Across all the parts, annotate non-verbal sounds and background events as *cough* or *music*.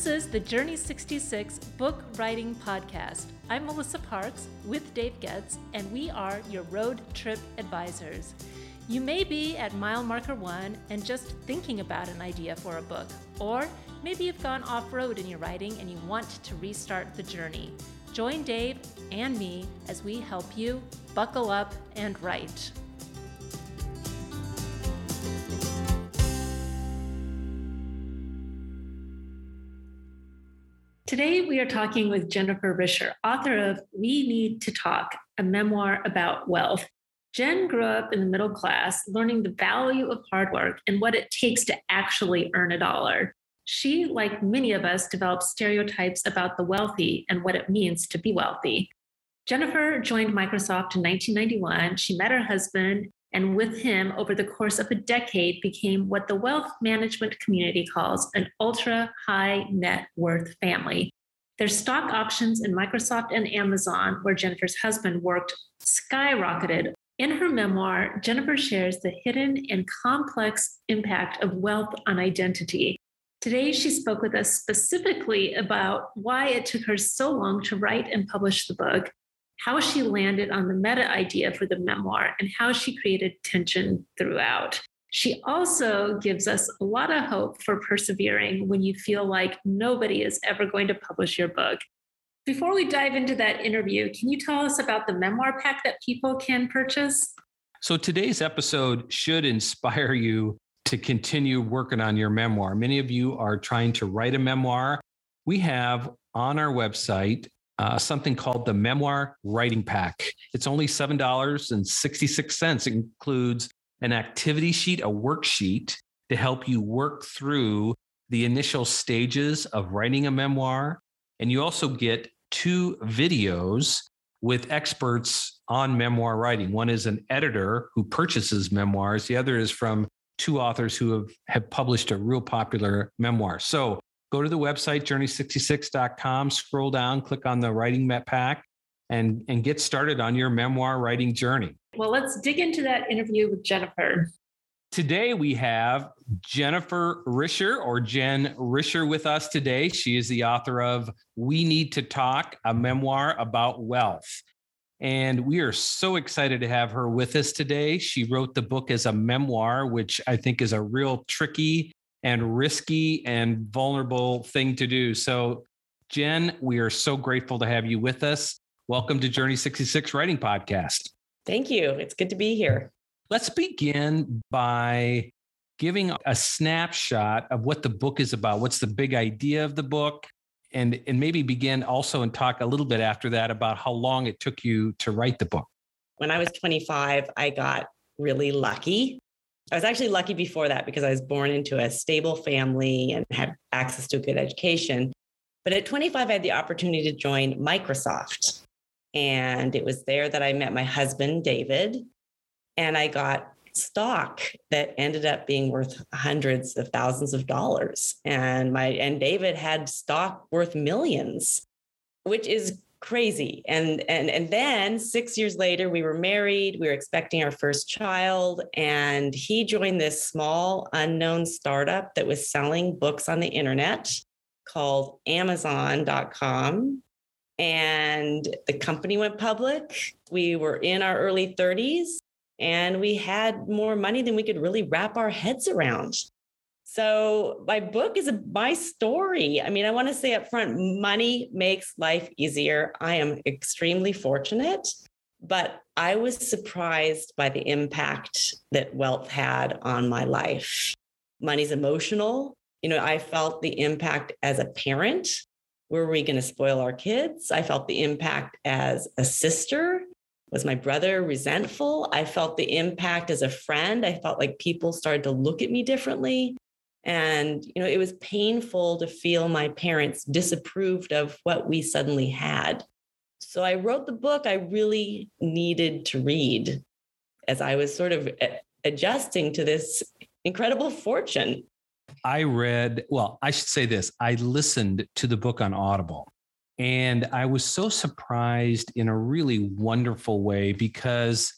This is the Journey 66 Book Writing Podcast. I'm Melissa Parks with Dave Getz, and we are your road trip advisors. You may be at mile marker one and just thinking about an idea for a book, or maybe you've gone off road in your writing and you want to restart the journey. Join Dave and me as we help you buckle up and write. Today, we are talking with Jennifer Risher, author of We Need to Talk, a memoir about wealth. Jen grew up in the middle class, learning the value of hard work and what it takes to actually earn a dollar. She, like many of us, developed stereotypes about the wealthy and what it means to be wealthy. Jennifer joined Microsoft in 1991. She met her husband and with him over the course of a decade became what the wealth management community calls an ultra high net worth family. Their stock options in Microsoft and Amazon, where Jennifer's husband worked, skyrocketed. In her memoir, Jennifer shares the hidden and complex impact of wealth on identity. Today, she spoke with us specifically about why it took her so long to write and publish the book, how she landed on the meta idea for the memoir, and how she created tension throughout. She also gives us a lot of hope for persevering when you feel like nobody is ever going to publish your book. Before we dive into that interview, can you tell us about the memoir pack that people can purchase? So, today's episode should inspire you to continue working on your memoir. Many of you are trying to write a memoir. We have on our website uh, something called the Memoir Writing Pack. It's only $7.66. It includes an activity sheet, a worksheet to help you work through the initial stages of writing a memoir. And you also get two videos with experts on memoir writing. One is an editor who purchases memoirs, the other is from two authors who have, have published a real popular memoir. So go to the website, journey66.com, scroll down, click on the writing met pack, and, and get started on your memoir writing journey. Well, let's dig into that interview with Jennifer. Today we have Jennifer Risher or Jen Risher with us today. She is the author of We Need to Talk, a memoir about wealth. And we are so excited to have her with us today. She wrote the book as a memoir, which I think is a real tricky and risky and vulnerable thing to do. So, Jen, we are so grateful to have you with us. Welcome to Journey 66 Writing Podcast. Thank you. It's good to be here. Let's begin by giving a snapshot of what the book is about. What's the big idea of the book? And, and maybe begin also and talk a little bit after that about how long it took you to write the book. When I was 25, I got really lucky. I was actually lucky before that because I was born into a stable family and had access to a good education. But at 25, I had the opportunity to join Microsoft. And it was there that I met my husband, David. And I got stock that ended up being worth hundreds of thousands of dollars. And my and David had stock worth millions, which is crazy. And and and then 6 years later we were married, we were expecting our first child and he joined this small unknown startup that was selling books on the internet called amazon.com and the company went public. We were in our early 30s and we had more money than we could really wrap our heads around. So my book is a, my story. I mean, I want to say up front, money makes life easier. I am extremely fortunate, but I was surprised by the impact that wealth had on my life. Money's emotional. You know, I felt the impact as a parent. Were we going to spoil our kids? I felt the impact as a sister. Was my brother resentful? I felt the impact as a friend. I felt like people started to look at me differently. And, you know, it was painful to feel my parents disapproved of what we suddenly had. So I wrote the book I really needed to read as I was sort of adjusting to this incredible fortune. I read, well, I should say this I listened to the book on Audible. And I was so surprised in a really wonderful way because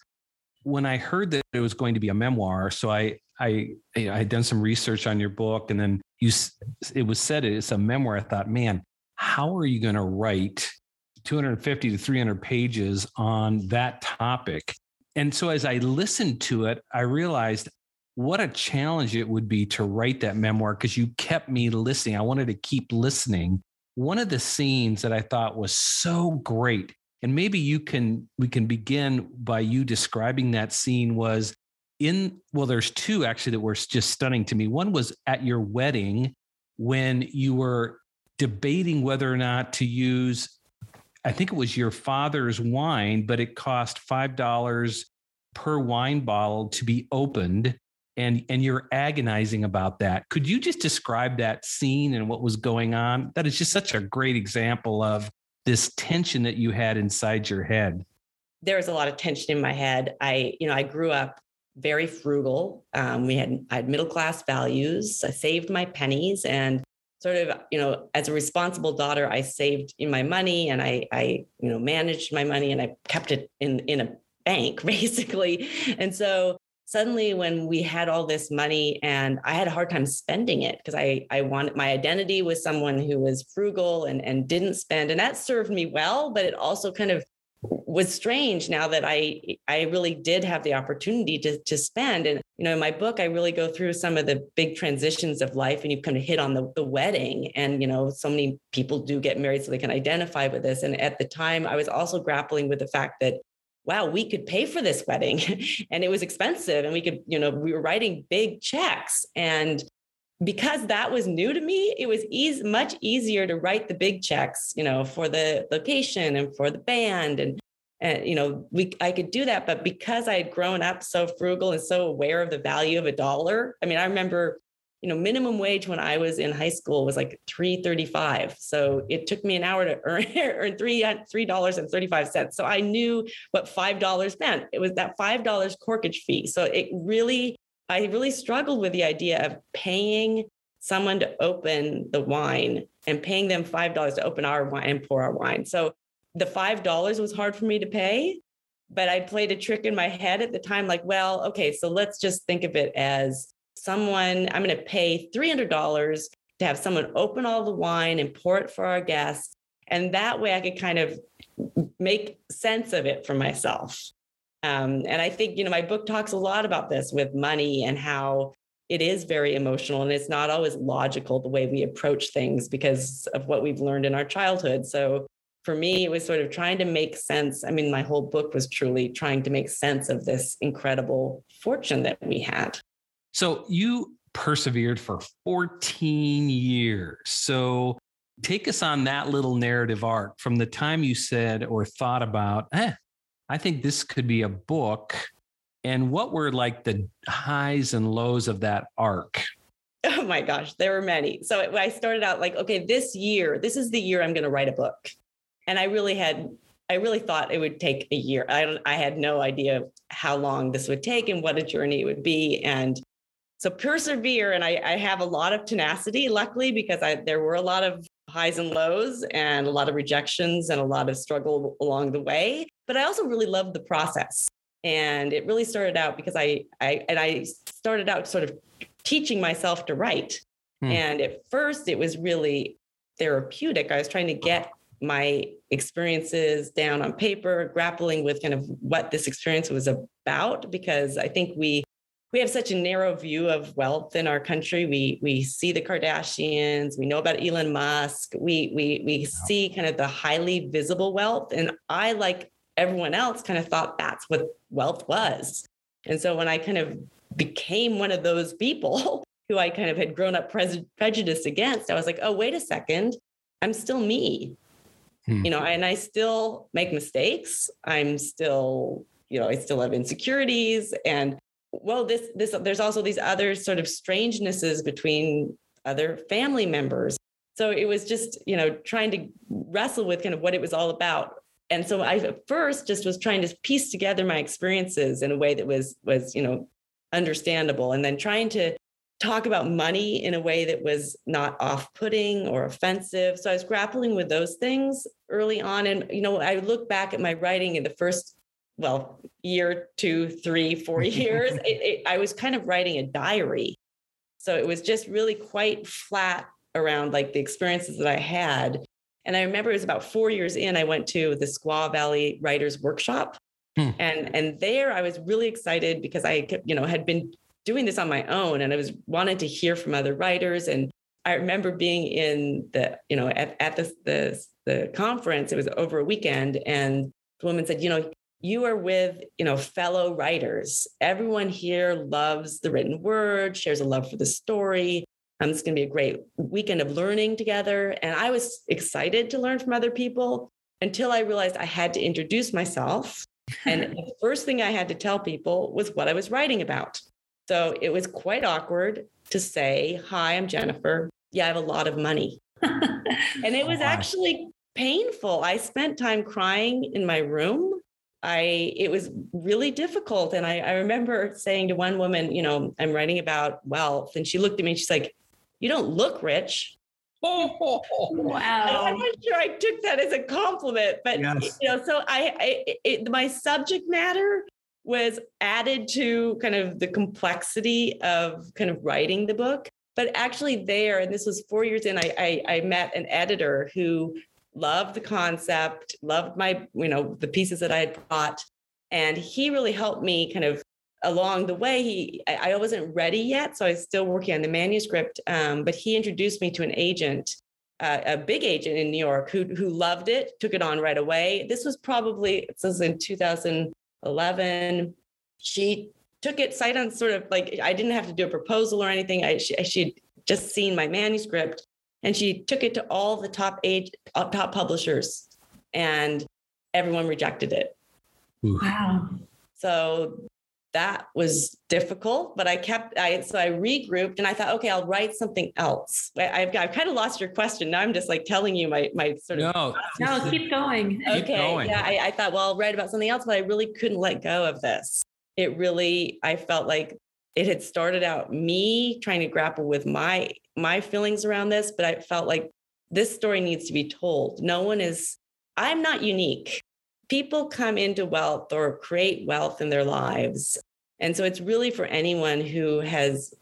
when I heard that it was going to be a memoir, so I I, I had done some research on your book and then you it was said it's a memoir. I thought, man, how are you going to write 250 to 300 pages on that topic? And so as I listened to it, I realized what a challenge it would be to write that memoir because you kept me listening. I wanted to keep listening. One of the scenes that I thought was so great, and maybe you can we can begin by you describing that scene was in well, there's two actually that were just stunning to me. One was at your wedding when you were debating whether or not to use I think it was your father's wine, but it cost five dollars per wine bottle to be opened and and you're agonizing about that. Could you just describe that scene and what was going on? That is just such a great example of this tension that you had inside your head. There was a lot of tension in my head. I you know i grew up very frugal. Um, we had i had middle class values. I saved my pennies and sort of you know as a responsible daughter i saved in my money and i i you know managed my money and i kept it in in a bank *laughs* basically. And so suddenly when we had all this money and i had a hard time spending it because i i wanted my identity was someone who was frugal and and didn't spend and that served me well but it also kind of was strange now that i i really did have the opportunity to to spend and you know in my book i really go through some of the big transitions of life and you kind of hit on the, the wedding and you know so many people do get married so they can identify with this and at the time i was also grappling with the fact that wow, we could pay for this wedding *laughs* and it was expensive and we could, you know, we were writing big checks. And because that was new to me, it was easy, much easier to write the big checks, you know, for the location and for the band. And, and you know, we I could do that. But because I had grown up so frugal and so aware of the value of a dollar, I mean, I remember you know, minimum wage when I was in high school was like three thirty-five. So it took me an hour to *laughs* earn, earn three uh, three dollars and thirty-five cents. So I knew what five dollars meant. It was that five dollars corkage fee. So it really, I really struggled with the idea of paying someone to open the wine and paying them five dollars to open our wine and pour our wine. So the five dollars was hard for me to pay. But I played a trick in my head at the time, like, well, okay, so let's just think of it as someone, I'm going to pay $300 to have someone open all the wine and pour it for our guests. And that way I could kind of make sense of it for myself. Um, and I think, you know, my book talks a lot about this with money and how it is very emotional and it's not always logical the way we approach things because of what we've learned in our childhood. So for me, it was sort of trying to make sense. I mean, my whole book was truly trying to make sense of this incredible fortune that we had. So you persevered for 14 years. So take us on that little narrative arc from the time you said or thought about, eh, I think this could be a book. And what were like the highs and lows of that arc? *laughs* Oh my gosh, there were many. So I started out like, okay, this year, this is the year I'm going to write a book. And I really had, I really thought it would take a year. I, I had no idea how long this would take and what a journey it would be. And so persevere and I, I, have a lot of tenacity luckily because I, there were a lot of highs and lows and a lot of rejections and a lot of struggle along the way but i also really loved the process and it really started out because i, I and i started out sort of teaching myself to write hmm. and at first it was really therapeutic i was trying to get my experiences down on paper grappling with kind of what this experience was about because i think we we have such a narrow view of wealth in our country. We we see the Kardashians, we know about Elon Musk, we we we see kind of the highly visible wealth. And I, like everyone else, kind of thought that's what wealth was. And so when I kind of became one of those people *laughs* who I kind of had grown up pre- prejudiced against, I was like, oh, wait a second, I'm still me. Hmm. You know, and I still make mistakes. I'm still, you know, I still have insecurities and well this this there's also these other sort of strangenesses between other family members so it was just you know trying to wrestle with kind of what it was all about and so i at first just was trying to piece together my experiences in a way that was was you know understandable and then trying to talk about money in a way that was not off-putting or offensive so i was grappling with those things early on and you know i look back at my writing in the first well, year, two, three, four *laughs* years, it, it, I was kind of writing a diary. So it was just really quite flat around like the experiences that I had. And I remember it was about four years in, I went to the Squaw Valley Writers Workshop. Hmm. And and there I was really excited because I you know had been doing this on my own and I was wanted to hear from other writers. And I remember being in the, you know, at, at the, the the conference, it was over a weekend, and the woman said, you know, you are with, you know, fellow writers. Everyone here loves the written word, shares a love for the story. Um, it's going to be a great weekend of learning together. And I was excited to learn from other people until I realized I had to introduce myself. And *laughs* the first thing I had to tell people was what I was writing about. So it was quite awkward to say, Hi, I'm Jennifer. Yeah, I have a lot of money. *laughs* and it was wow. actually painful. I spent time crying in my room. I it was really difficult. And I, I remember saying to one woman, you know, I'm writing about wealth. And she looked at me and she's like, You don't look rich. Oh, *laughs* wow. I'm not sure I took that as a compliment, but yes. you know, so I, I it, my subject matter was added to kind of the complexity of kind of writing the book. But actually, there, and this was four years in, I, I, I met an editor who loved the concept, loved my, you know, the pieces that I had brought. And he really helped me kind of along the way. He, I wasn't ready yet, so I was still working on the manuscript. Um, but he introduced me to an agent, uh, a big agent in New York, who who loved it, took it on right away. This was probably this was in 2011. She took it sight on sort of like I didn't have to do a proposal or anything. I she, she'd just seen my manuscript and she took it to all the top age uh, top publishers and everyone rejected it. Wow. So that was difficult, but I kept I so I regrouped and I thought, okay, I'll write something else. I, have I've kind of lost your question. Now I'm just like telling you my my sort of no, no keep going. Okay, keep going. yeah, I, I thought, well, I'll write about something else, but I really couldn't let go of this. It really, I felt like it had started out me trying to grapple with my my feelings around this, but I felt like this story needs to be told. No one is. I'm not unique people come into wealth or create wealth in their lives. And so it's really for anyone who has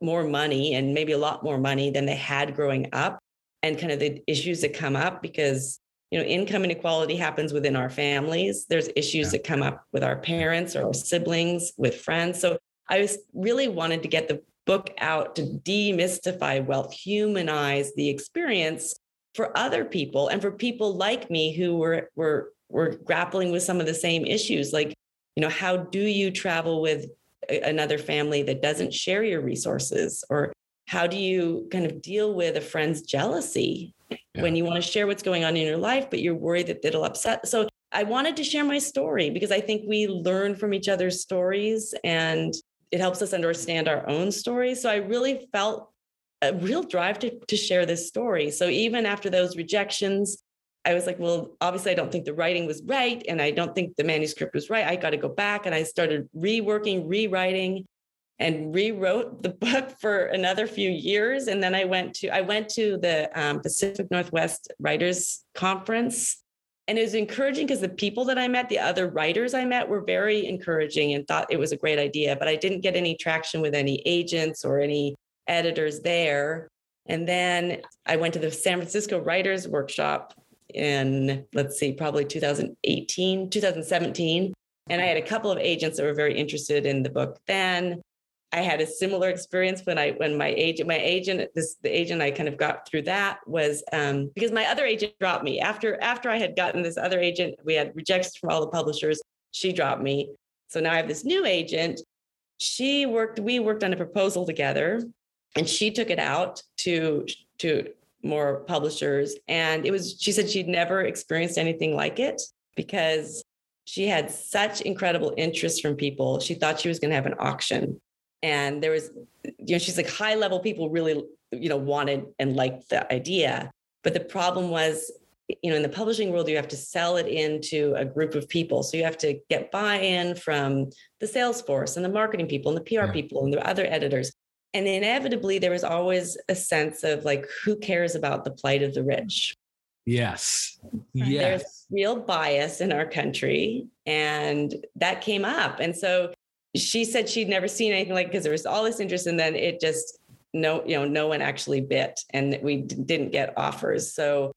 more money and maybe a lot more money than they had growing up and kind of the issues that come up because you know income inequality happens within our families there's issues yeah. that come up with our parents or our siblings with friends so i was really wanted to get the book out to demystify wealth humanize the experience for other people and for people like me who were were we're grappling with some of the same issues like you know how do you travel with another family that doesn't share your resources? Or how do you kind of deal with a friend's jealousy yeah. when you want to share what's going on in your life but you're worried that it'll upset? So i wanted to share my story because i think we learn from each other's stories and it helps us understand our own stories. So i really felt a real drive to, to share this story. So even after those rejections I was like, well, obviously, I don't think the writing was right. And I don't think the manuscript was right. I got to go back. And I started reworking, rewriting, and rewrote the *laughs* book for another few years. And then I went to I went to the um, Pacific Northwest Writers Conference. And it was encouraging because the people that I met, the other writers I met, were very encouraging and thought it was a great idea. But I didn't get any traction with any agents or any editors there. And then I went to the San Francisco Writers Workshop in, let's see, probably 2018, 2017. And I had a couple of agents that were very interested in the book then. I had a similar experience when I when my agent my agent this the agent I kind of got through that was um, because my other agent dropped me after after I had gotten this other agent we had rejections from all the publishers she dropped me so now I have this new agent she worked we worked on a proposal together and she took it out to to more publishers. And it was, she said she'd never experienced anything like it because she had such incredible interest from people. She thought she was going to have an auction. And there was, you know, she's like high level people really, you know, wanted and liked the idea. But the problem was, you know, in the publishing world, you have to sell it into a group of people. So you have to get buy in from the sales force and the marketing people and the PR yeah. people and the other editors. And inevitably, there was always a sense of like, who cares about the plight of the rich? Yes. Yes. There's real bias in our country. And that came up. And so she said she'd never seen anything like because there was all this interest. And then it just no, you know, no one actually bit and we didn't get offers. So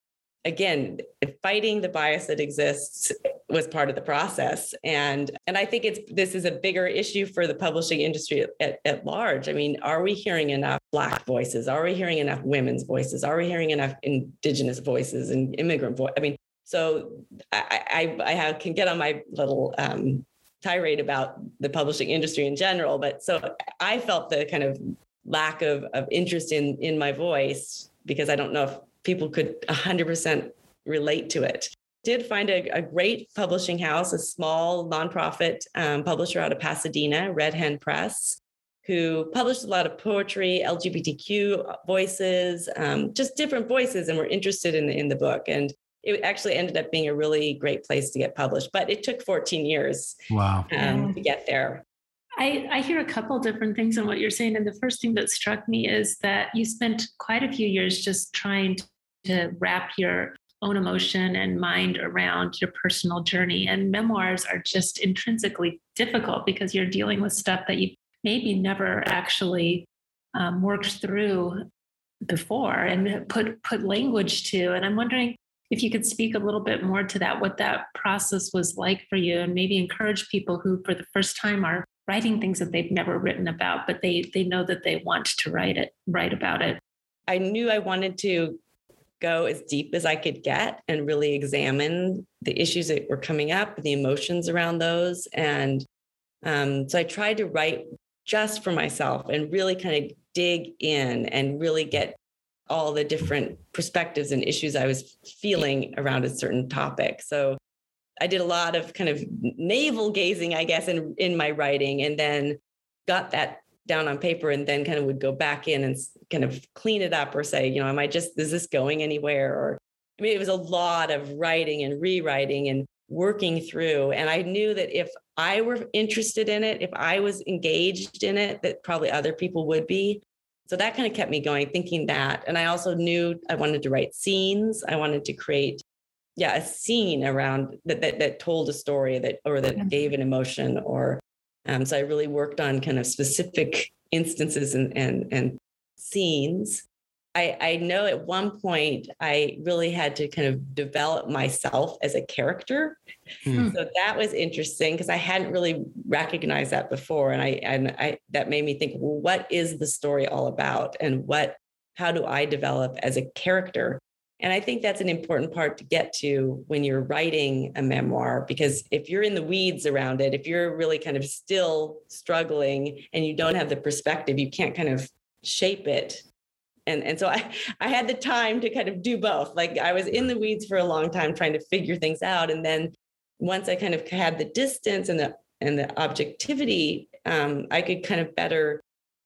again, fighting the bias that exists was part of the process. And and I think it's this is a bigger issue for the publishing industry at, at large. I mean, are we hearing enough black voices? Are we hearing enough women's voices? Are we hearing enough indigenous voices and immigrant voice? I mean, so I I, I have, can get on my little um, tirade about the publishing industry in general, but so I felt the kind of lack of, of interest in in my voice because I don't know if people could 100% relate to it. Did find a, a great publishing house, a small nonprofit um, publisher out of Pasadena, Red Hen Press, who published a lot of poetry, LGBTQ voices, um, just different voices, and were interested in, in the book. And it actually ended up being a really great place to get published, but it took 14 years wow. Um, to get there. I, I hear a couple different things in what you're saying. And the first thing that struck me is that you spent quite a few years just trying to wrap your own emotion and mind around your personal journey. And memoirs are just intrinsically difficult because you're dealing with stuff that you maybe never actually um, worked through before and put put language to. And I'm wondering if you could speak a little bit more to that, what that process was like for you, and maybe encourage people who, for the first time, are writing things that they've never written about, but they they know that they want to write it, write about it. I knew I wanted to go as deep as I could get and really examine the issues that were coming up, the emotions around those. And um, so I tried to write just for myself and really kind of dig in and really get all the different perspectives and issues I was feeling around a certain topic. So I did a lot of kind of navel gazing, I guess, in, in my writing, and then got that down on paper and then kind of would go back in and kind of clean it up or say, you know, am I just, is this going anywhere? Or, I mean, it was a lot of writing and rewriting and working through. And I knew that if I were interested in it, if I was engaged in it, that probably other people would be. So that kind of kept me going, thinking that. And I also knew I wanted to write scenes. I wanted to create, yeah, a scene around that that, that told a story that or that mm-hmm. gave an emotion or um, so I really worked on kind of specific instances and and, and scenes. I, I know at one point I really had to kind of develop myself as a character. Hmm. So that was interesting because I hadn't really recognized that before. And I and I that made me think, well, what is the story all about? And what how do I develop as a character? And I think that's an important part to get to when you're writing a memoir, because if you're in the weeds around it, if you're really kind of still struggling and you don't have the perspective, you can't kind of shape it. And, and so I, I had the time to kind of do both. Like I was in the weeds for a long time trying to figure things out. And then once I kind of had the distance and the and the objectivity, um, I could kind of better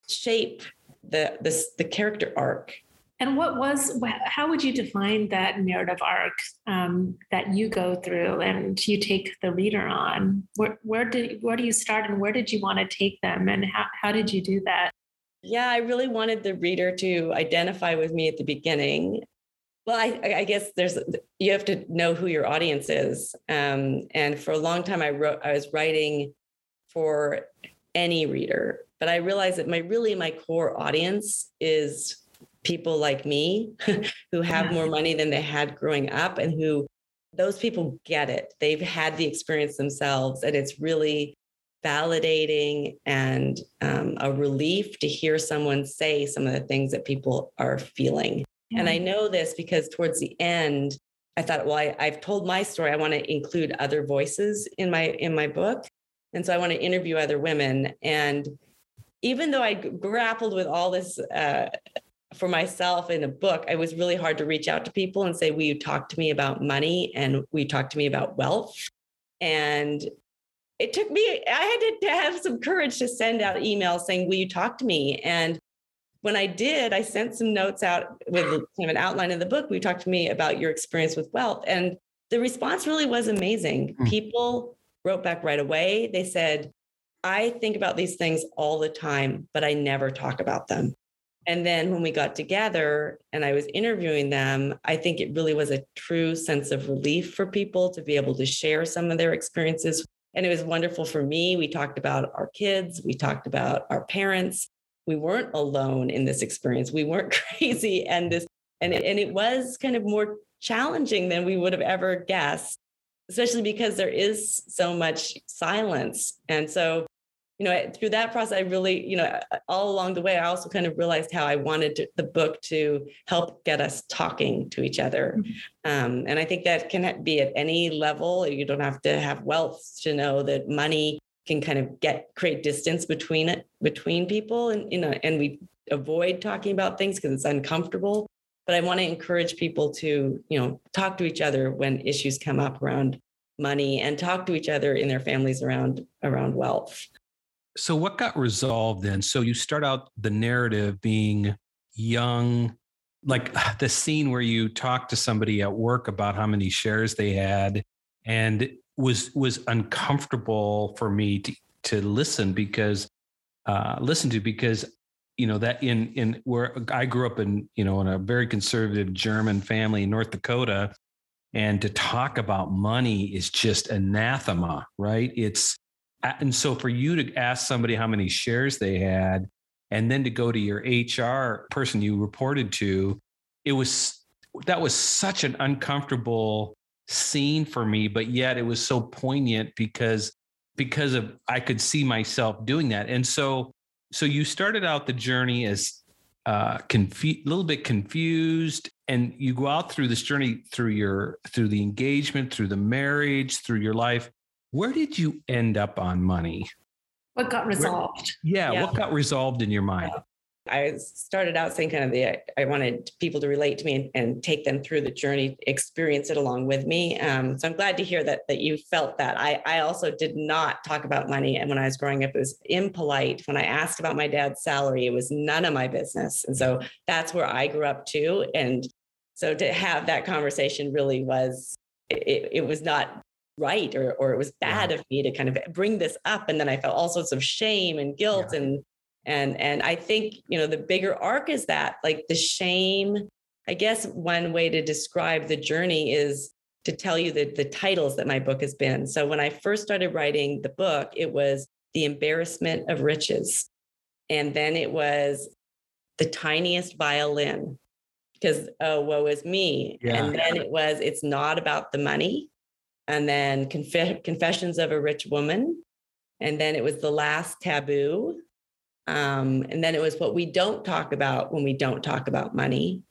shape the the, the character arc and what was, how would you define that narrative arc um, that you go through and you take the reader on? Where, where, did, where do you start and where did you want to take them? And how, how did you do that? Yeah, I really wanted the reader to identify with me at the beginning. Well, I, I guess there's you have to know who your audience is, um, and for a long time I wrote I was writing for any reader, but I realized that my really my core audience is people like me *laughs* who have more money than they had growing up and who those people get it. They've had the experience themselves, and it's really validating and um, a relief to hear someone say some of the things that people are feeling. Yeah. And I know this because towards the end, I thought, well, I, I've told my story. I want to include other voices in my in my book, and so I want to interview other women. And even though I grappled with all this uh, for myself in a book, it was really hard to reach out to people and say, Will you talk to me about money? And will you talk to me about wealth? And it took me, I had to have some courage to send out emails saying, Will you talk to me? And when I did, I sent some notes out with kind of an outline of the book. We talked to me about your experience with wealth. And the response really was amazing. Mm. People wrote back right away. They said, I think about these things all the time, but I never talk about them. And then when we got together and I was interviewing them, I think it really was a true sense of relief for people to be able to share some of their experiences. And it was wonderful for me. We talked about our kids, we talked about our parents. we weren't alone in this experience. We weren't *laughs* crazy. And this, and it, and it was kind of more challenging than we would have ever guessed, especially because there is so much silence. And so, you know, through that process, I really, you know, all along the way, I also kind of realized how I wanted to, the book to help get us talking to each other. Mm-hmm. Um, and I think that can be at any level. You don't have to have wealth to know that money can kind of get create distance between it between people and you know and we avoid talking about things because it's uncomfortable but i want to encourage people to you know talk to each other when issues come up around money and talk to each other in their families around around wealth so what got resolved then so you start out the narrative being young like *sighs* the scene where you talk to somebody at work about how many shares they had and was was uncomfortable for me to to listen because uh, listen to because you know that in in where I grew up in you know in a very conservative German family in North Dakota, and to talk about money is just anathema, right? It's and so for you to ask somebody how many shares they had, and then to go to your HR person you reported to, it was that was such an uncomfortable scene for me, but yet it was so poignant because because of I could see myself doing that. And so so you started out the journey as uh a little bit confused and you go out through this journey through your through the engagement, through the marriage, through your life. Where did you end up on money? What got resolved? Where, yeah, yeah, what got resolved in your mind? I started out saying kind of the I wanted people to relate to me and, and take them through the journey, experience it along with me. Um, so I'm glad to hear that that you felt that. I I also did not talk about money, and when I was growing up, it was impolite. When I asked about my dad's salary, it was none of my business, and so that's where I grew up too. And so to have that conversation really was it, it was not right or or it was bad yeah. of me to kind of bring this up and then i felt all sorts of shame and guilt yeah. and and and i think you know the bigger arc is that like the shame i guess one way to describe the journey is to tell you the, the titles that my book has been so when i first started writing the book it was the embarrassment of riches and then it was the tiniest violin because oh woe is me yeah. and then it was it's not about the money and then Conf- confessions of a rich woman and then it was the last taboo um, and then it was what we don't talk about when we don't talk about money.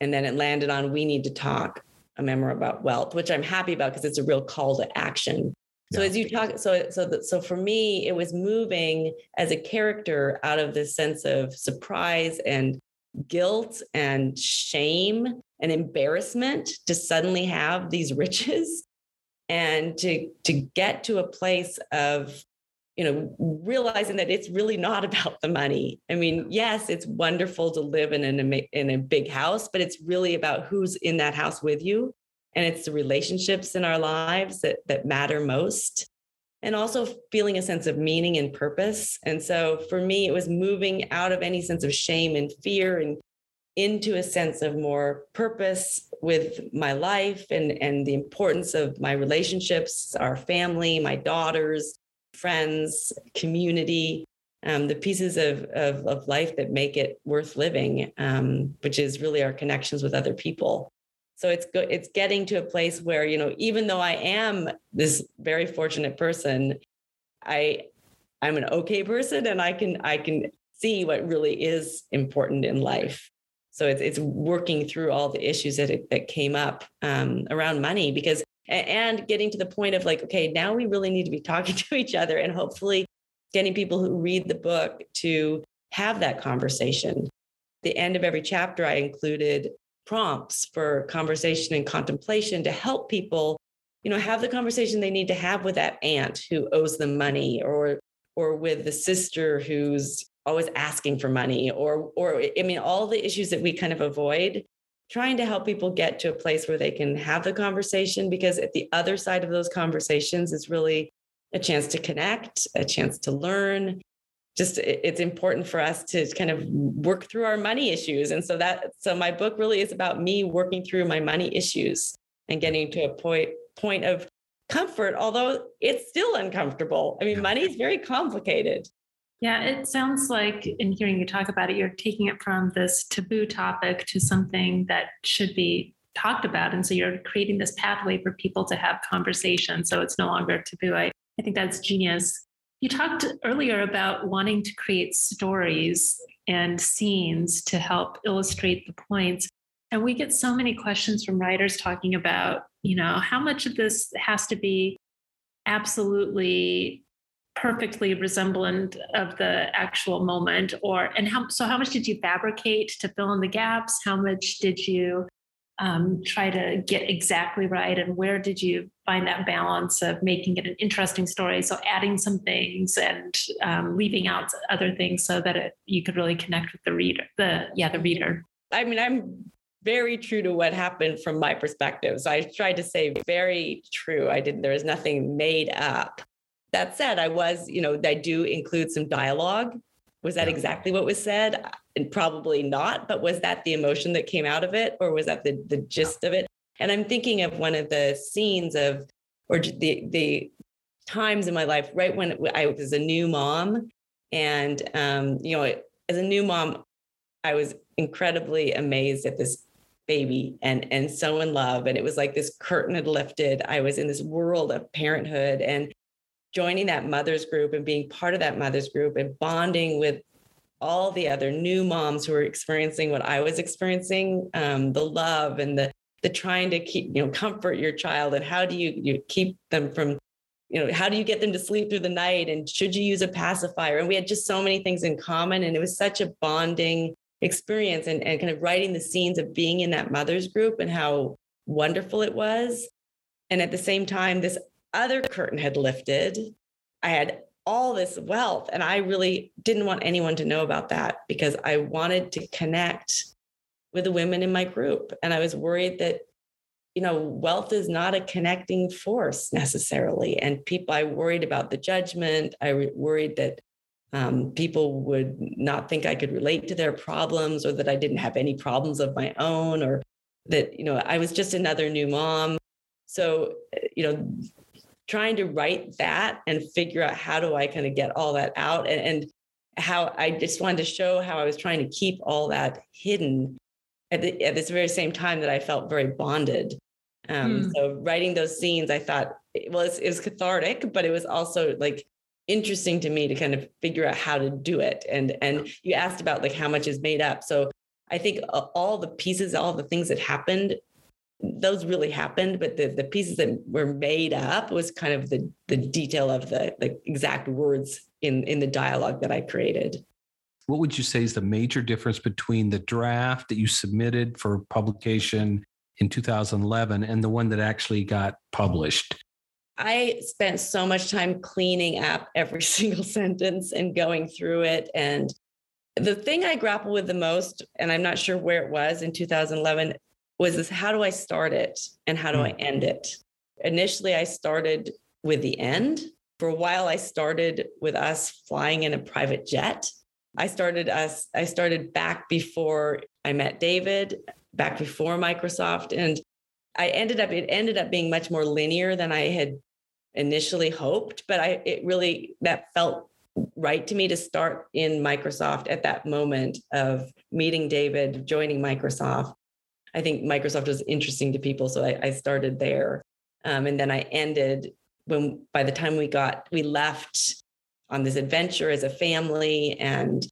And then it landed on we need to talk a memoir about wealth, which I'm happy about because it's a real call to action. So yeah. as you talk, so so that so for me, it was moving as a character out of this sense of surprise and guilt and shame and embarrassment to suddenly have these riches and to to get to a place of you know realizing that it's really not *laughs* about the money. I mean yes it's wonderful to live in an in a big house but it's really about who's in that house with you and it's the relationships in our lives that that matter most and also feeling a sense of meaning and purpose. And so for me it was moving out of any sense of shame and fear and into a sense of more purpose with my life and and the importance of my relationships our family my daughters friends, community, um, the pieces of, of, of, life that make it worth living, um, which is really our connections with other people. So it's go- it's getting to a place where you know even though I am this very fortunate person, I I'm an okay person and I can I can see what really is important in life. So it's it's working through all the issues that that came up um, around money because and getting to the point of like, okay, now we really need to be *laughs* talking to each other and hopefully getting people who read the book to have that conversation. The end of every chapter, I included prompts for conversation and contemplation to help people, you know, have the conversation they need to have with that aunt who owes them money or or with the sister who's always asking for money or or I mean all the issues that we kind of avoid trying to help people get to a place where they can have the conversation because at the other side of those conversations is really a chance to connect, a chance to learn. Just it's important for us to kind of work through our money issues. And so that so my book really is about me working through my money issues and getting to a point point of comfort, although it's still uncomfortable. I mean, money is very complicated. Yeah, it sounds like in hearing you talk about it, you're taking it from this taboo topic to something that should be talked about. And so you're creating this pathway for people to have conversation. So it's no longer taboo. I, I think that's genius. You talked earlier about wanting to create stories and scenes to help illustrate the points. And we get so many questions from writers talking about, you know, how much of this has to be absolutely perfectly resemblant of the actual moment or and how so how much did you fabricate to fill in the gaps? How much did you um, try to get exactly right? And where did you find that balance of making it an interesting story? So adding some things and um, leaving out other things so that it, you could really connect with the reader the yeah the reader. I mean i'm very true to what happened from my perspective so i tried to say very true. I didn't there was nothing made up that said, I was, you know, I do include some dialogue. Was that yeah. exactly what was said? And probably not, but was that the emotion that came out of it or was that the, the gist of it? And I'm thinking of one of the scenes of, or the, the times in my life, right when I was a new mom. And, um, you know, as a new mom, I was incredibly amazed at this baby and and so in love and it was like this curtain had lifted i was in this world of parenthood and joining that mothers group and being part of that mothers group and bonding with all the other new moms who were experiencing what I was experiencing, um, the love and the the trying to keep you know comfort your child and how do you you keep them from you know how do you get them to sleep through the night and should you use a pacifier? And we had just so many things in common and it was such a bonding experience and, and kind of writing the scenes of being in that mothers group and how wonderful it was. And at the same time this other curtain had lifted. I had all this wealth, and I really didn't want anyone to know about that because I wanted to connect with the women in my group. And I was worried that, you know, wealth is not a connecting force necessarily. And people, I worried about the judgment. I worried that um, people would not think I could relate to their problems or that I didn't have any problems of my own or that, you know, I was just another new mom. So, you know, trying to write that and figure out how do I kind of get all that out and, and how I just wanted to show how I was trying to keep all that hidden at, the, at this very same time that I felt very bonded. Um, mm. So writing those scenes, I thought, well, it was cathartic, but it was also like interesting to me to kind of figure out how to do it. And and you asked about like how much is made up. So I think all the pieces, all the things that happened those really happened, but the, the pieces that were made up was kind of the, the detail of the, the exact words in, in the dialogue that I created. What would you say is the major difference between the draft that you submitted for publication in 2011 and the one that actually got published? I spent so much time cleaning up every *laughs* single sentence and going through it. And the thing I grapple with the most, and I'm not sure where it was in 2011, was this how do I start it and how do mm. I end it? Initially, I started with the end. For a while, I started with us flying in a private jet. I started us, I started back before I met David, back before Microsoft. And I ended up, it ended up being much more linear than I had initially hoped. But I it really that felt right to me to start in Microsoft at that moment of meeting David, joining Microsoft. I think Microsoft was interesting to people. So I, I started there. Um, and then I ended when by the time we got, we left on this adventure as a family and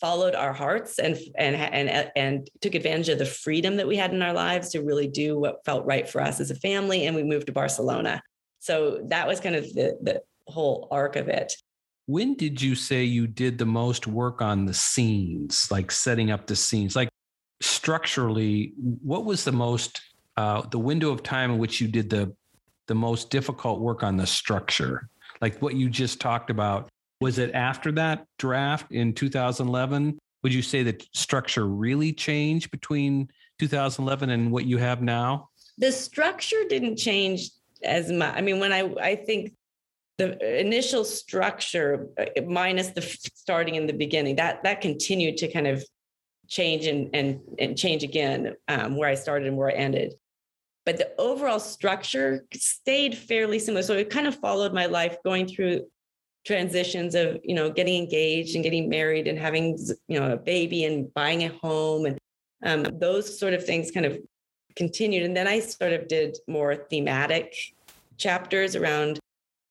followed our hearts and and and and took advantage of the freedom that we had in our lives to really do what felt right for us as a family and we moved to Barcelona. So that was kind of the the whole arc of it. When did you say you did the most work on the scenes, like setting up the scenes? Like structurally, what was the most uh, the window of time in which you did the the most difficult work on the structure? Like what you just talked about, was it after that draft in 2011? Would you say that structure really changed between 2011 and what you have now? The structure didn't change as much. I mean, when I I think the initial structure uh, minus the starting in the beginning that that continued to kind of change and and and change again um, where I started and where I ended. But the overall structure stayed fairly similar. So it kind of followed my life going through transitions of you know getting engaged and getting married and having you know a baby and buying a home and um, those sort of things kind of continued and then i sort of did more thematic chapters around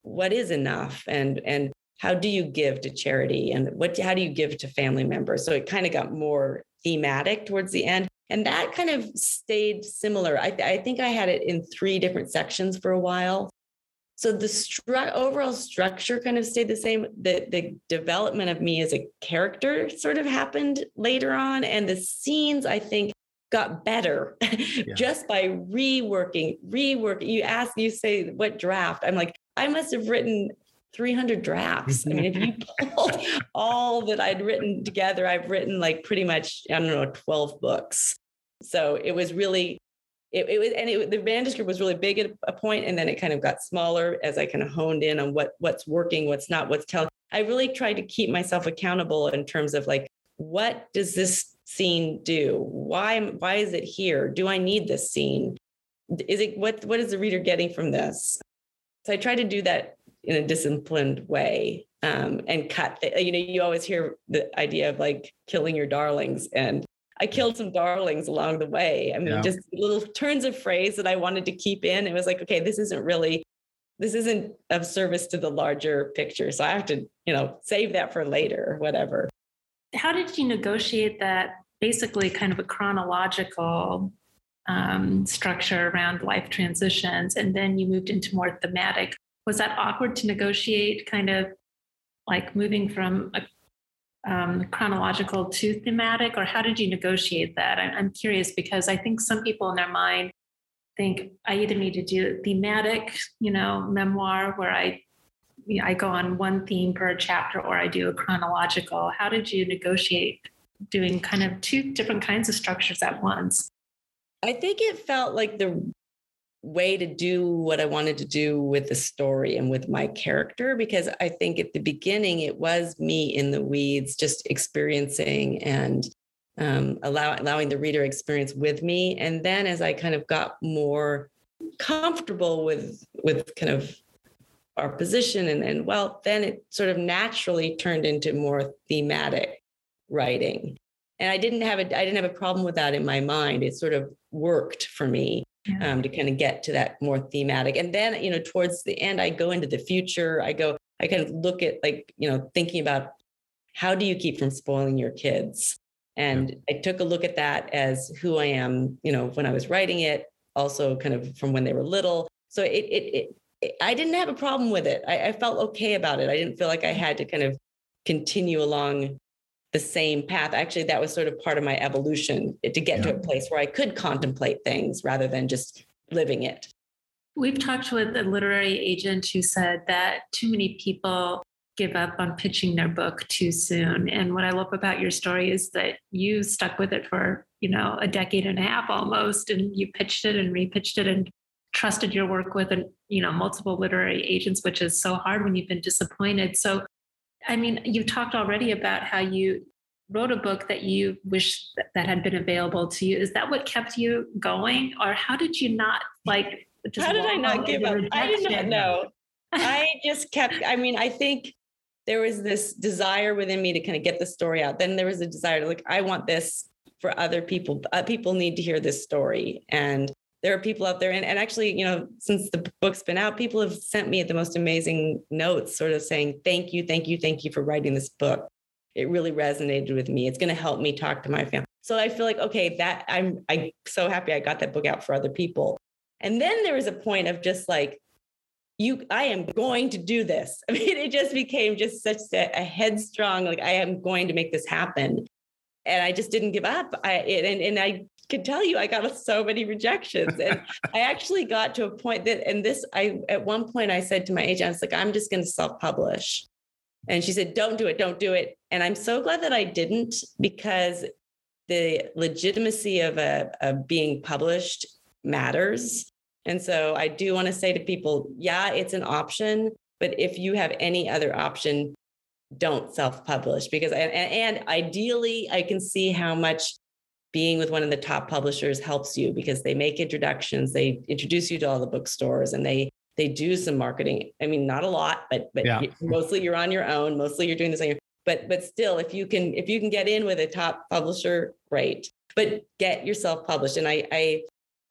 what is enough and and how do you give to charity and what how do you give to family members? So it kind of got more thematic towards the end and that kind of stayed similar. I, I think i had it in three different sections for a while. So the stru- overall structure kind of stayed the same the the development of me as a character sort of happened later on and the scenes i think got better *laughs* yeah. just by reworking reworking you ask you say what draft? I'm like i must have written 300 drafts. I mean, if you *laughs* pulled all that I'd written together, I've written like pretty much, I don't know, 12 books. So it was really, it, it was, and it, the manuscript was really big at a point, and then it kind of got smaller as I kind of honed in on what what's working, what's not, what's telling. I really tried to keep myself accountable in terms of like, what does this scene do? Why, why is it here? Do I need this scene? Is it what what is the reader getting from this? So I try to do that in a disciplined way um, and cut. You know, you always hear the idea of like killing your darlings, and I killed some darlings along the way. I mean, yeah. just little turns of phrase that I wanted to keep in. It was like, okay, this isn't really, this isn't of service to the larger picture, so I have to, you know, save that for later or whatever. How did you negotiate that? Basically, kind of a chronological um, structure around life transitions, and then you moved into more thematic was that awkward to negotiate kind of like moving from a um, chronological to thematic or how did you negotiate that I'm, I'm curious because i think some people in their mind think i either need to do thematic you know memoir where i I go on one theme per chapter or I do a chronological. How did you negotiate doing kind of two different kinds of structures at once? I think it felt like the way to do what I wanted to do with the story and with my character because I think at the beginning it was me in the weeds, just experiencing and um, allow, allowing the reader experience with me. And then as I kind of got more comfortable with with kind of our position and, and well, then it sort of naturally turned into more thematic writing. And I didn't have a I didn't have a problem with that in my mind. It sort of worked for me yeah. um, to kind of get to that more thematic. And then, you know, towards the end, I go into the future. I go, I kind of look at like, you know, thinking about how do you keep from spoiling your kids? And yeah. I took a look at that as who I am, you know, when I was writing it, also kind of from when they were little. So it, it, it, I didn't have a problem with it. I, I felt okay about it. I didn't feel like I had to kind of continue along the same path. Actually, that was sort of part of my evolution to get yeah. to a place where I could contemplate things rather than just living it. We've talked with a literary agent who said that too many people give up on pitching their book too soon. And what I love about your story is that you stuck with it for, you know, a decade and a half almost, and you pitched it and repitched it and trusted your work with, and, you know, multiple literary agents, which is so hard when you've been disappointed. So I mean, you've talked already about how you wrote a book that you wish that had been available to you. Is that what kept you going, or how did you not like? how did I not give up? I did not know. *laughs* I just kept. I mean, I think there was this desire within me to kind of get the story out. Then there was a desire to like, I want this for other people. Uh, people need to hear this story, and there are people out there. And, and actually you know since the book's been out people have sent me the most amazing notes sort of saying thank you thank you thank you for writing this book. It really resonated with me. It's going to help me talk to my family. So i feel like okay that I'm, I'm so happy i got that book out for other people. And then there was a point of just like you i am going to do this. *laughs* I mean it just became just such a, a headstrong like i am going to make this happen. And i just didn't give up. I and, and i can tell you I got *laughs* so many rejections. And I actually got to a point that, and this, I, at one point I said to my agent, I was like, I'm just going to self publish. And she said, don't do it, don't do it. And I'm so glad that I didn't because the legitimacy of a, of being published matters. And so I do want to say to people, yeah, it's an option, but if you have any other option, don't self-publish because and, and ideally I can see how much being with one of the top publishers helps you because they make introductions, they introduce you to all the bookstores, and they they do some marketing. I mean, not a lot, but but Yeah. mostly you're on your own. Mostly you're doing this on your. But but still, if you can if you can get in with a top publisher, great. But get yourself published. And I I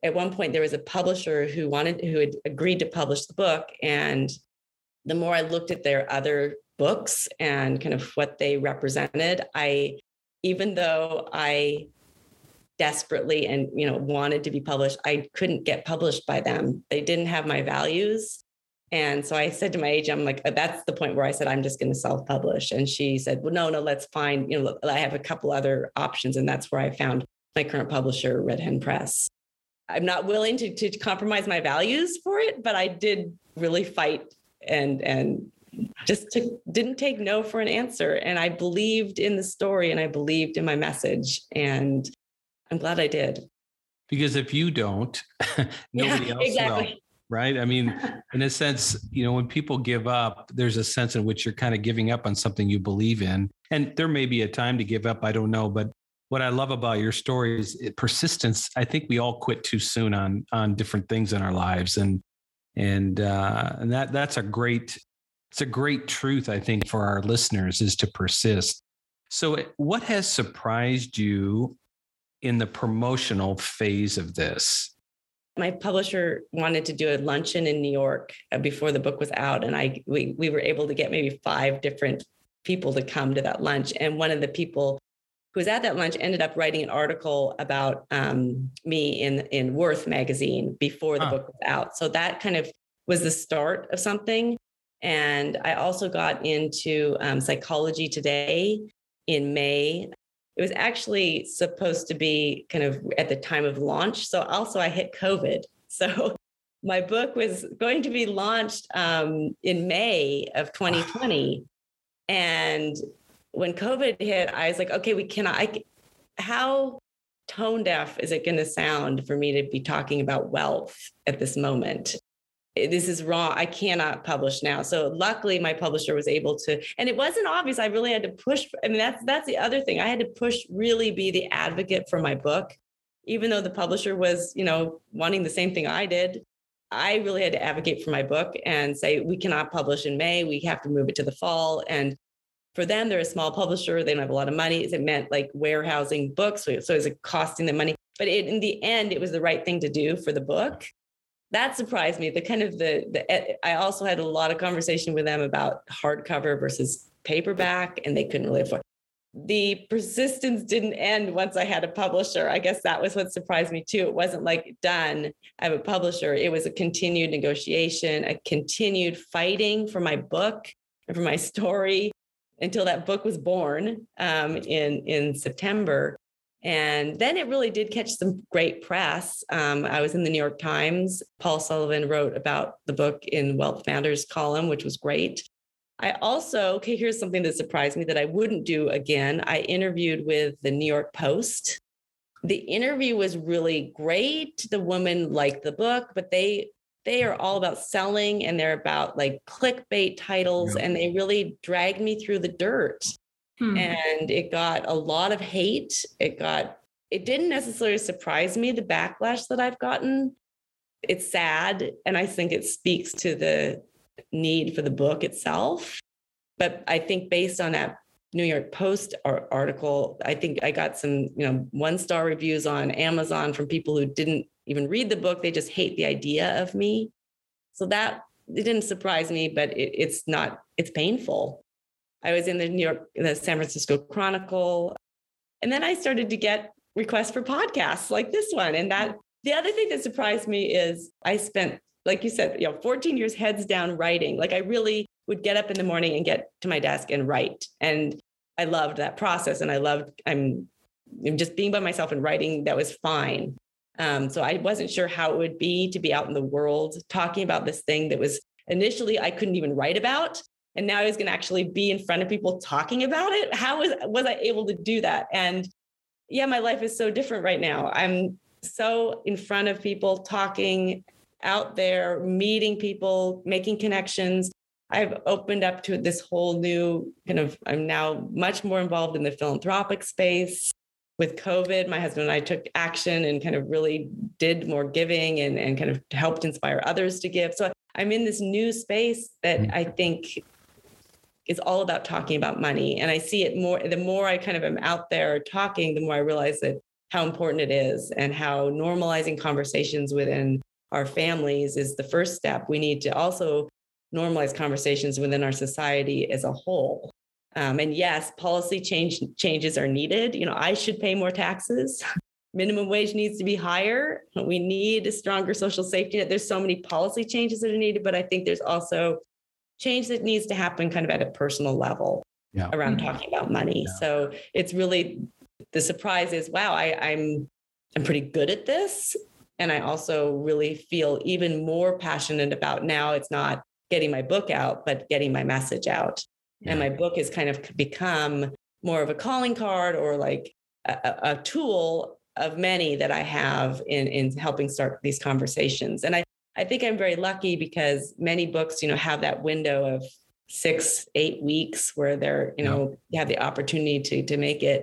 at one point there was a publisher who wanted who had agreed to publish the book, and the more I looked at their other books and kind of what they represented, I even though I desperately and you know wanted to be published i couldn't get published by them. They didn't have my values. And so i said to my agent i'm like uh, that's the point where i said i'm just going to self-publish. And she said well no no let's find you know i have a couple other options. And that's where i found my current publisher red hen press. I'm not willing to, to compromise my values for it but i did really fight and and just took, didn't take no for an answer. And i believed in the story and i believed in my message. And i'm glad i did Because if you don't, *laughs* nobody Yeah, else will. Right. I mean, *laughs* in a sense, you know, when people give up, there's a sense in which you're kind of giving up on something you believe in. And there may be a time to give up. I don't know. But what I love about your story is it, persistence. I think we all quit too soon on on different things in our lives. And and uh, and that that's a great it's a great truth, I think, for our listeners is to persist. So what has surprised you in the promotional phase of this? my publisher wanted to do a luncheon in New York uh, before the book was out, and I we we were able to get maybe five different people to come to that lunch. And one of the people who was at that lunch ended up writing an article about um, me in in Worth magazine before the Huh. book was out. So that kind of was the start of something. And I also got into um, Psychology Today in May it was actually supposed to be kind of at the time of launch. So also I hit COVID. *laughs* So my book was going to be launched um, in May of 2020. And when COVID hit, I was like, okay, we cannot, I, how tone deaf is it going to sound for me to be talking about wealth at this moment? Eh, This is wrong. I cannot publish now. So luckily my publisher was able to, and it wasn't obvious. I really had to push. I mean, that's that's the other thing. I had to push really be the advocate for my book, even though the publisher was, you know, wanting the same thing I did. I really had to advocate for my book and say we cannot publish in May. We have to move it to the fall. And for them, they're a small publisher. They don't have a lot of money. It meant like warehousing books, so it costing them money. But it, in the end, it was the right thing to do for the book. That surprised me. The kind of the the I also had a lot of conversation with them about hardcover versus paperback, and they couldn't really afford. The persistence didn't end once I had a publisher. I guess that was what surprised me too. It wasn't like done. I have a publisher. It was a continued negotiation, a continued fighting for my book and for my story until that book was born um, in in September. And then it really did catch some great press. Um, I was in the New York Times. Paul Sullivan wrote about the book in Wealth Founders column, which was great. I also, okay, here's something that surprised me that I wouldn't do again. I interviewed with the New York Post. The interview was really great. The woman liked the book, but they they are all about selling and they're about like clickbait titles Yeah. and they really dragged me through the dirt Hmm. and it got a lot of hate. It got, it didn't necessarily surprise me, the backlash that I've gotten. It's sad. And I think it speaks to the need for the book itself. But I think based on that New York Post article, I think I got some, you know, one star reviews on Amazon from people who didn't even read the book. They just hate the idea of me. So that it didn't surprise me, but it, it's not, it's painful. I was in the New York, the San Francisco Chronicle. And then I started to get requests for podcasts like this one. And that the other thing that surprised me is I spent, like you said, you know, 14 years heads down writing. Like I really would get up in the morning and get to my desk and write. And I loved that process. And I loved, I'm, I'm just being by myself and writing. That was fine. Um, so I wasn't sure how it would be to be out in the world talking about this thing that was initially I couldn't even write about and now I was going to actually be in front of people talking about it. How was was I able to do that? And yeah, my life is so different right now. I'm so in front of people talking out there, meeting people, making connections. I've opened up to this whole new kind of I'm now much more involved in the philanthropic space. With COVID, my husband and I took action and kind of really did more giving and, and kind of helped inspire others to give. So I'm in this new space that Mm. I think is all about talking about money. And I see it more, the more I kind of am out there talking, the more I realize that how important it is and how normalizing conversations within our families is the first step. We need to also normalize conversations within our society as a whole. Um, and yes, policy change changes are needed. You know, I should pay more taxes. *laughs* Minimum wage needs to be higher. We need a stronger social safety net. There's so many policy changes that are needed, but I think there's also change that needs to happen kind of at a personal level Yeah. around Mhm. talking about money. Yeah. So it's really the surprise is, wow, I, I'm I'm pretty good at this. And I also really feel even more passionate about now it's not getting my book out, but getting my message out. And my book has kind of become more of a calling card or like a, a- a tool of many that I have in, in helping start these conversations. And I, I think I'm very lucky because many books, you know, have that window of six, eight weeks where they're, you know, you have the opportunity to, to make it.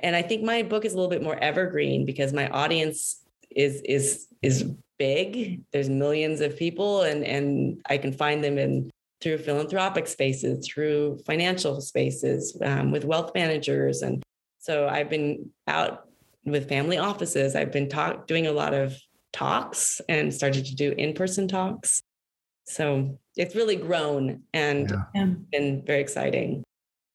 And I think my book is a little bit more evergreen because my audience is is is big. There's millions of people and and I can find them in through philanthropic spaces, through financial spaces, um, with wealth managers. And so I've been out with family offices. I've been talk, doing a lot of talks and started to do in person talks. So it's really grown and Yeah. Yeah. been very exciting.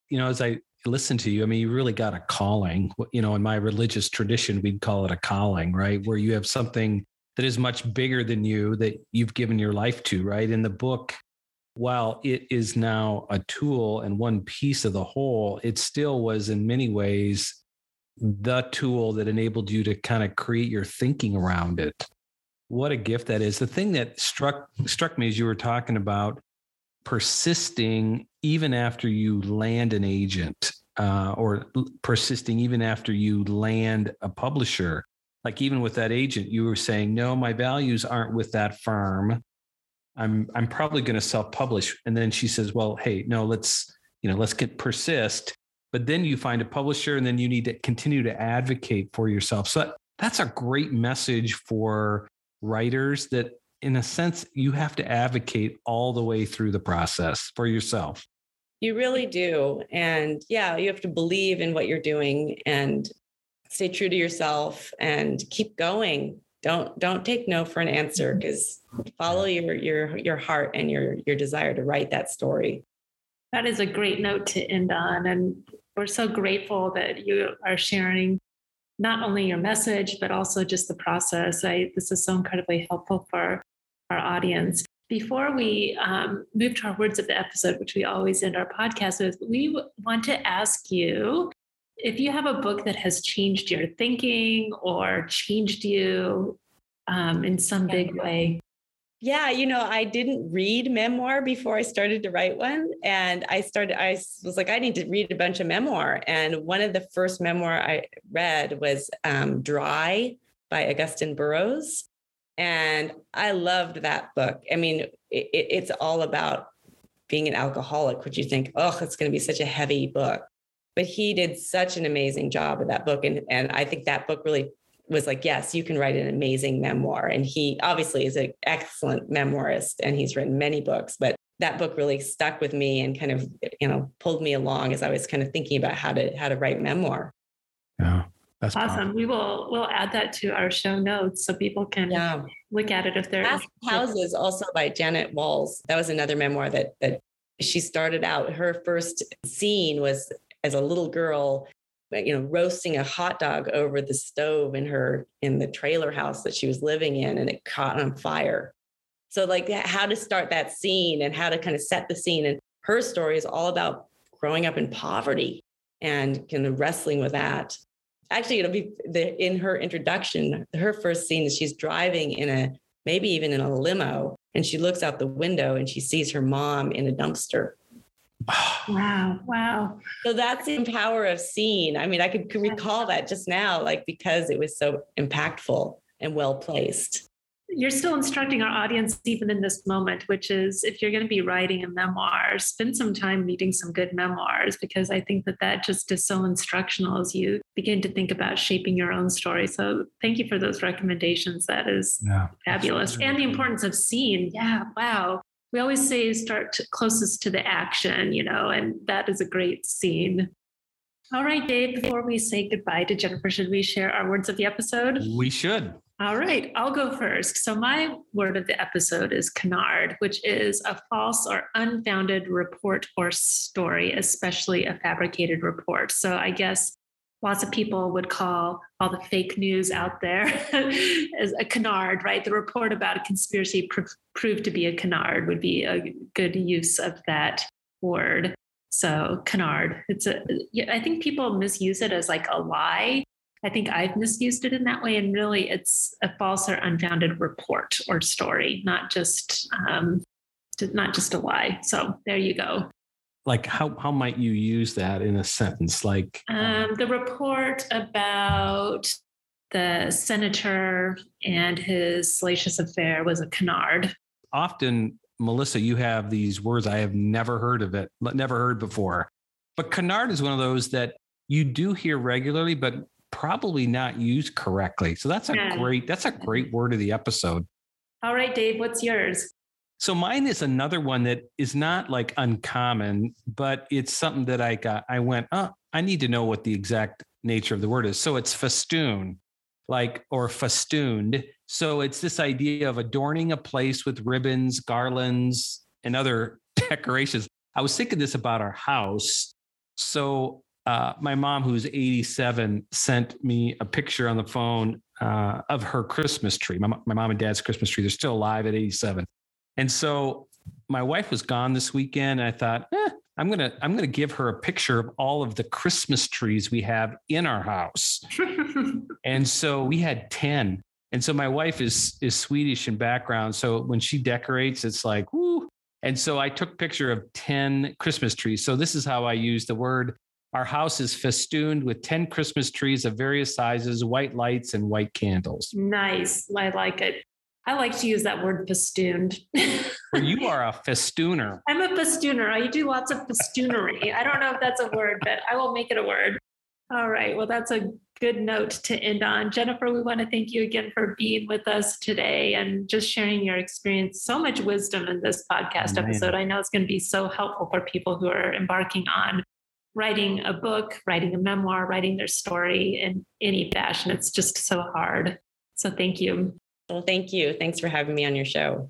you know, as I listen to you, I mean, you really got a calling. You know, in my religious tradition, we'd call it a calling, right? Where you have something that is much bigger than you that you've given your life to, right? In the book, while it is now a tool and one piece of the whole, it still was in many ways the tool that enabled you to kind of create your thinking around it. What a gift that is. The thing that struck struck me as you were talking about persisting even after you land an agent uh, or persisting even after you land a publisher like even with that agent you were saying no my values aren't with that firm i'm i'm probably going to self-publish and then she says well hey no let's you know let's get persist but then you find a publisher and then you need to continue to advocate for yourself so that, that's a great message for writers that in a sense you have to advocate all the way through the process for yourself You really do. And yeah, you have to believe in what you're doing and stay true to yourself and keep going. Don't don't take no for an answer mm-hmm. because follow your your your heart and your your desire to write that story. That is a great note to end on. And we're so grateful that you are sharing not only your message, but also just the process. I, this is so incredibly helpful for our audience. Before we um, move to our words of the episode, which we always end our podcast with, we want to ask you if you have a book that has changed your thinking or changed you um, in some big way. Yeah, you know, I didn't read memoir before I started to write one. And I started, I was like, I need to read a bunch of memoir. And one of the first memoir I read was um, Dry by Augusten Burroughs. And I loved that book. I mean, it, it's all about being an alcoholic, which you think, oh, it's going to be such a heavy book. But he did such an amazing job of that book. And, and I think that book really was like, yes, you can write an amazing memoir. And he obviously is an excellent memoirist and he's written many books, but that book really stuck with me and kind of, you know, pulled me along as I was kind of thinking about how to how to write memoir. yeah that's Awesome. powerful. We will we'll add that to our show notes so people can Yeah. look at it if they're Past. Houses, also by Jeannette Walls. That was another memoir that that she started out. Her first scene was as a little girl, you know, roasting a hot dog over the stove in her in the trailer house that she was living in, and it caught on fire. So, like, how to start that scene and how to kind of set the scene. And her story is all about growing up in poverty and kind of wrestling with that. Actually, it'll be the in her introduction. Her first scene is she's driving in a maybe even in a limo, and she looks out the window and she sees her mom in a dumpster. Wow. Wow. So that's the power of scene. I mean, I could, could recall that just now, like because it was so impactful and well placed. you're still instructing our audience even in this moment, which is if you're going to be writing a memoir, spend some time reading some good memoirs because I think that that just is so instructional as you begin to think about shaping your own story. So thank you for those recommendations. That is yeah, fabulous. And the importance of scene. Yeah, wow. We always say start closest to the action, you know, and that is a great scene. All right, Dave, before we say goodbye to Jennifer, should we share our words of the episode? We should. All right, I'll go first. So, my word of the episode is canard, which is a false or unfounded report or story, especially a fabricated report. So, I guess lots of people would call all the fake news out there *laughs* as a canard, right? The report about a conspiracy pr- proved to be a canard would be a good use of that word. So, canard, it's a, I think people misuse it as like a lie I think I've misused it in that way. And really, it's a false or unfounded report or story, not just um, not just a lie. So there you go. Like how how might you use that in a sentence? Like um, um the report about the senator and his salacious affair was a canard. Often, Melissa, you have these words I have never heard of it, never heard before. But canard is one of those that you do hear regularly, but probably not used correctly. So that's a yeah. great that's a great word of the episode. All right, Dave, what's yours? So mine is another one that is not like uncommon, but it's something that I got I went, "Oh, I need to know what the exact nature of the word is." So it's festoon, like or festooned. So it's this idea of adorning a place with ribbons, garlands, and other *laughs* decorations. I was thinking this about our house. So uh, my mom, who's 87, sent me a picture on the phone uh, of her Christmas tree. My, my mom and dad's Christmas tree. They're still alive at 87. And so my wife was gone this weekend. And I thought, eh, I'm gonna I'm gonna give her a picture of all of the Christmas trees we have in our house. *laughs* and so we had 10. And so my wife is is Swedish in background. So when she decorates, it's like, woo. And so I took picture of 10 Christmas trees. So this is how I use the word our house is festooned with 10 Christmas trees of various sizes, white lights, and white candles. Nice. I like it. I like to use that word festooned. *laughs* well, you are a festooner. I'm a festooner. I do lots of festoonery. I don't know if that's a word, but I will make it a word. All right. Well, that's a good note to end on. Jennifer, we want to thank you again for being with us today and just sharing your experience. So much wisdom in this podcast episode. I know it's going to be so helpful for people who are embarking on writing a book, writing a memoir, writing their story in any fashion. It's just so hard. So thank you. Well, thank you. Thanks for having me on your show.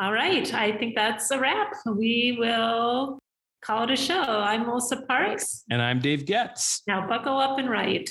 All right. I think that's a wrap. We will call it a show. I'm Melissa Parks. And I'm Dave Getz. Now buckle up and write.